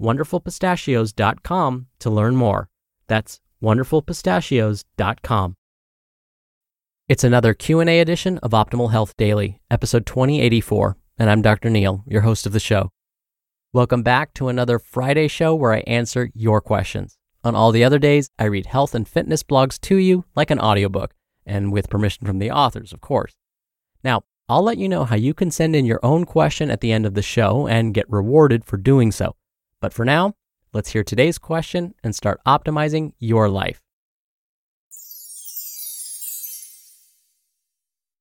wonderfulpistachios.com to learn more. That's wonderfulpistachios.com. It's another Q&A edition of Optimal Health Daily, episode 2084, and I'm Dr. Neal, your host of the show. Welcome back to another Friday show where I answer your questions. On all the other days, I read health and fitness blogs to you like an audiobook, and with permission from the authors, of course. Now, I'll let you know how you can send in your own question at the end of the show and get rewarded for doing so. But for now, let's hear today's question and start optimizing your life.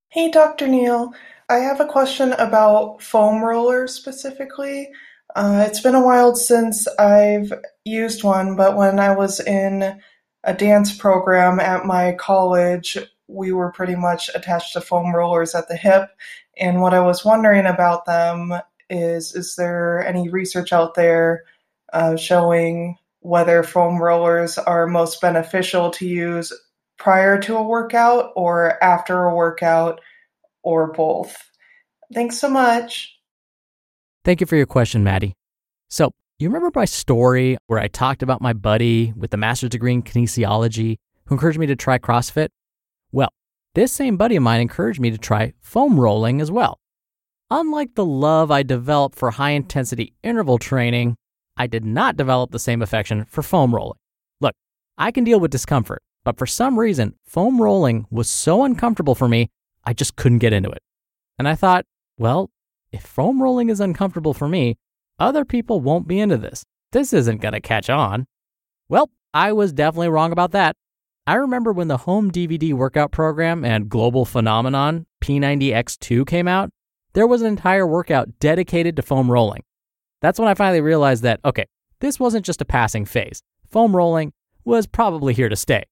Hey, Dr. Neal. I have a question about foam rollers specifically. Uh, it's been a while since I've used one, but when I was in a dance program at my college, we were pretty much attached to foam rollers at the hip. And what I was wondering about them is is there any research out there uh, showing whether foam rollers are most beneficial to use prior to a workout or after a workout or both? Thanks so much. Thank you for your question, Maddie. So, you remember my story where I talked about my buddy with the master's degree in kinesiology who encouraged me to try CrossFit? Well, this same buddy of mine encouraged me to try foam rolling as well. Unlike the love I developed for high intensity interval training, I did not develop the same affection for foam rolling. Look, I can deal with discomfort, but for some reason, foam rolling was so uncomfortable for me, I just couldn't get into it. And I thought, well, if foam rolling is uncomfortable for me, other people won't be into this. This isn't going to catch on. Well, I was definitely wrong about that. I remember when the home DVD workout program and global phenomenon P90X2 came out, there was an entire workout dedicated to foam rolling. That's when I finally realized that, okay, this wasn't just a passing phase. Foam rolling was probably here to stay.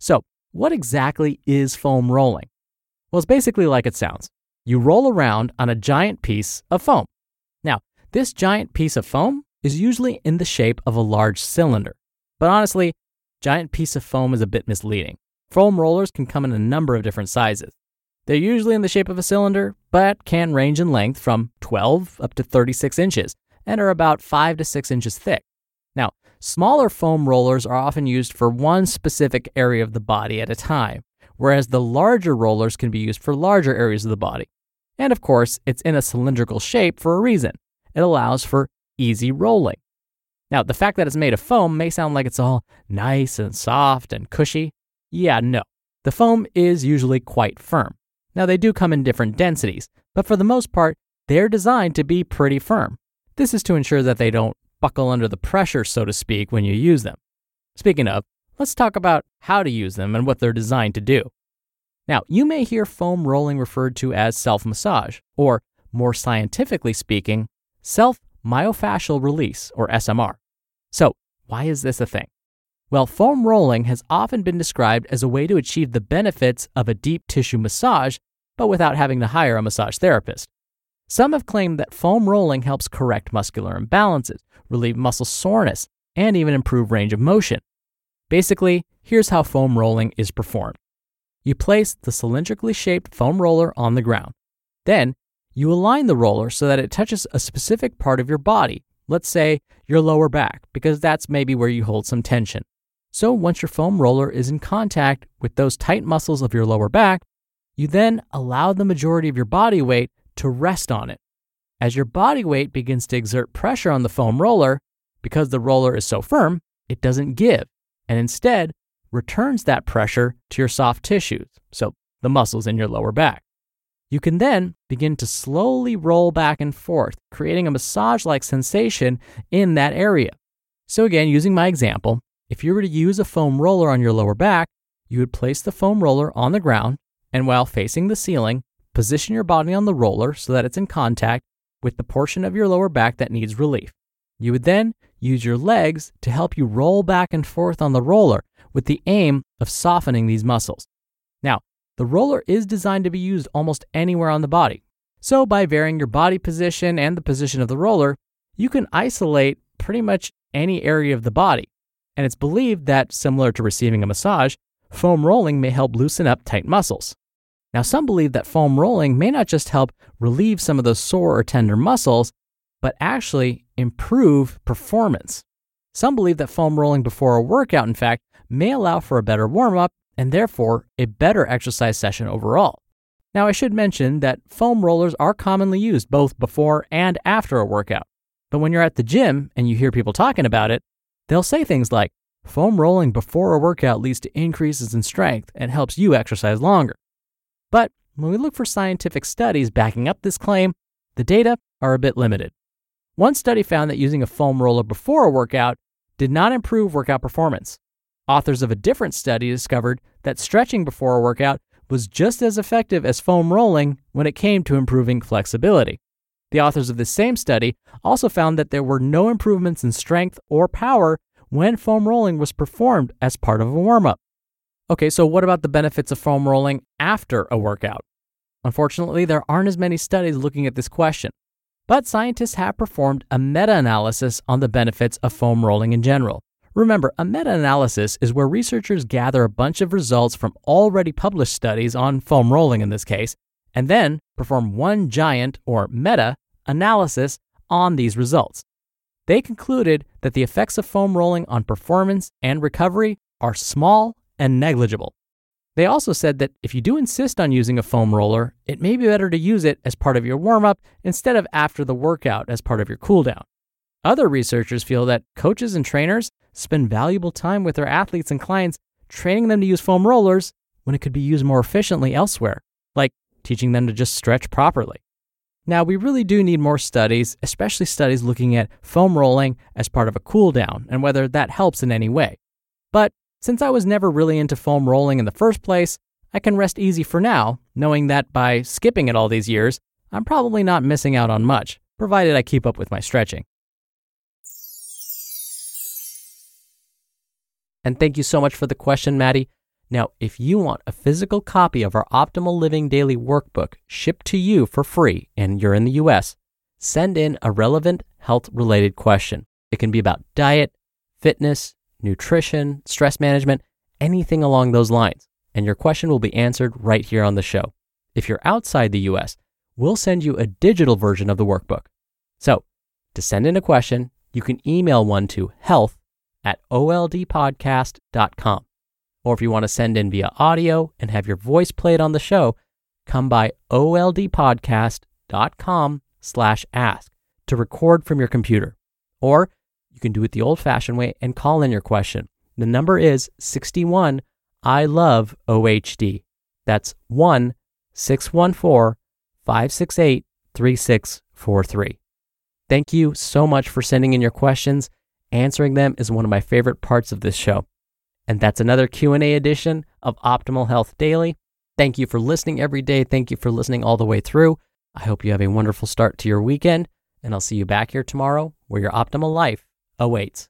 So, what exactly is foam rolling? Well, it's basically like it sounds you roll around on a giant piece of foam. Now, this giant piece of foam is usually in the shape of a large cylinder. But honestly, giant piece of foam is a bit misleading. Foam rollers can come in a number of different sizes. They're usually in the shape of a cylinder, but can range in length from 12 up to 36 inches and are about 5 to 6 inches thick. Now, smaller foam rollers are often used for one specific area of the body at a time, whereas the larger rollers can be used for larger areas of the body. And of course, it's in a cylindrical shape for a reason. It allows for easy rolling. Now, the fact that it's made of foam may sound like it's all nice and soft and cushy. Yeah, no. The foam is usually quite firm. Now, they do come in different densities, but for the most part, they're designed to be pretty firm. This is to ensure that they don't buckle under the pressure, so to speak, when you use them. Speaking of, let's talk about how to use them and what they're designed to do. Now, you may hear foam rolling referred to as self massage, or more scientifically speaking, self myofascial release, or SMR. So, why is this a thing? Well, foam rolling has often been described as a way to achieve the benefits of a deep tissue massage, but without having to hire a massage therapist. Some have claimed that foam rolling helps correct muscular imbalances, relieve muscle soreness, and even improve range of motion. Basically, here's how foam rolling is performed. You place the cylindrically shaped foam roller on the ground. Then, you align the roller so that it touches a specific part of your body, let's say your lower back, because that's maybe where you hold some tension. So, once your foam roller is in contact with those tight muscles of your lower back, you then allow the majority of your body weight to rest on it. As your body weight begins to exert pressure on the foam roller, because the roller is so firm, it doesn't give, and instead returns that pressure to your soft tissues, so the muscles in your lower back. You can then begin to slowly roll back and forth, creating a massage like sensation in that area. So, again, using my example, if you were to use a foam roller on your lower back, you would place the foam roller on the ground and while facing the ceiling, position your body on the roller so that it's in contact with the portion of your lower back that needs relief. You would then use your legs to help you roll back and forth on the roller with the aim of softening these muscles. Now, the roller is designed to be used almost anywhere on the body. So, by varying your body position and the position of the roller, you can isolate pretty much any area of the body. And it's believed that, similar to receiving a massage, foam rolling may help loosen up tight muscles. Now, some believe that foam rolling may not just help relieve some of those sore or tender muscles, but actually improve performance. Some believe that foam rolling before a workout, in fact, may allow for a better warm up and therefore a better exercise session overall. Now, I should mention that foam rollers are commonly used both before and after a workout. But when you're at the gym and you hear people talking about it, they'll say things like, foam rolling before a workout leads to increases in strength and helps you exercise longer. But when we look for scientific studies backing up this claim, the data are a bit limited. One study found that using a foam roller before a workout did not improve workout performance. Authors of a different study discovered that stretching before a workout was just as effective as foam rolling when it came to improving flexibility. The authors of the same study also found that there were no improvements in strength or power when foam rolling was performed as part of a warm up. Okay, so what about the benefits of foam rolling after a workout? Unfortunately, there aren't as many studies looking at this question, but scientists have performed a meta analysis on the benefits of foam rolling in general. Remember, a meta analysis is where researchers gather a bunch of results from already published studies on foam rolling in this case, and then perform one giant or meta analysis on these results. They concluded that the effects of foam rolling on performance and recovery are small and negligible. They also said that if you do insist on using a foam roller, it may be better to use it as part of your warm up instead of after the workout as part of your cool down. Other researchers feel that coaches and trainers spend valuable time with their athletes and clients training them to use foam rollers when it could be used more efficiently elsewhere, like teaching them to just stretch properly. Now, we really do need more studies, especially studies looking at foam rolling as part of a cool down and whether that helps in any way. But since I was never really into foam rolling in the first place, I can rest easy for now, knowing that by skipping it all these years, I'm probably not missing out on much, provided I keep up with my stretching. And thank you so much for the question, Maddie. Now, if you want a physical copy of our Optimal Living Daily Workbook shipped to you for free and you're in the US, send in a relevant health related question. It can be about diet, fitness, nutrition, stress management, anything along those lines. And your question will be answered right here on the show. If you're outside the US, we'll send you a digital version of the workbook. So, to send in a question, you can email one to health at oldpodcast.com. Or if you want to send in via audio and have your voice played on the show, come by oldpodcast.com slash ask to record from your computer. Or you can do it the old fashioned way and call in your question. The number is 61 I love OHD. That's 1 614 568 3643. Thank you so much for sending in your questions. Answering them is one of my favorite parts of this show. And that's another Q&A edition of Optimal Health Daily. Thank you for listening every day. Thank you for listening all the way through. I hope you have a wonderful start to your weekend, and I'll see you back here tomorrow where your optimal life awaits.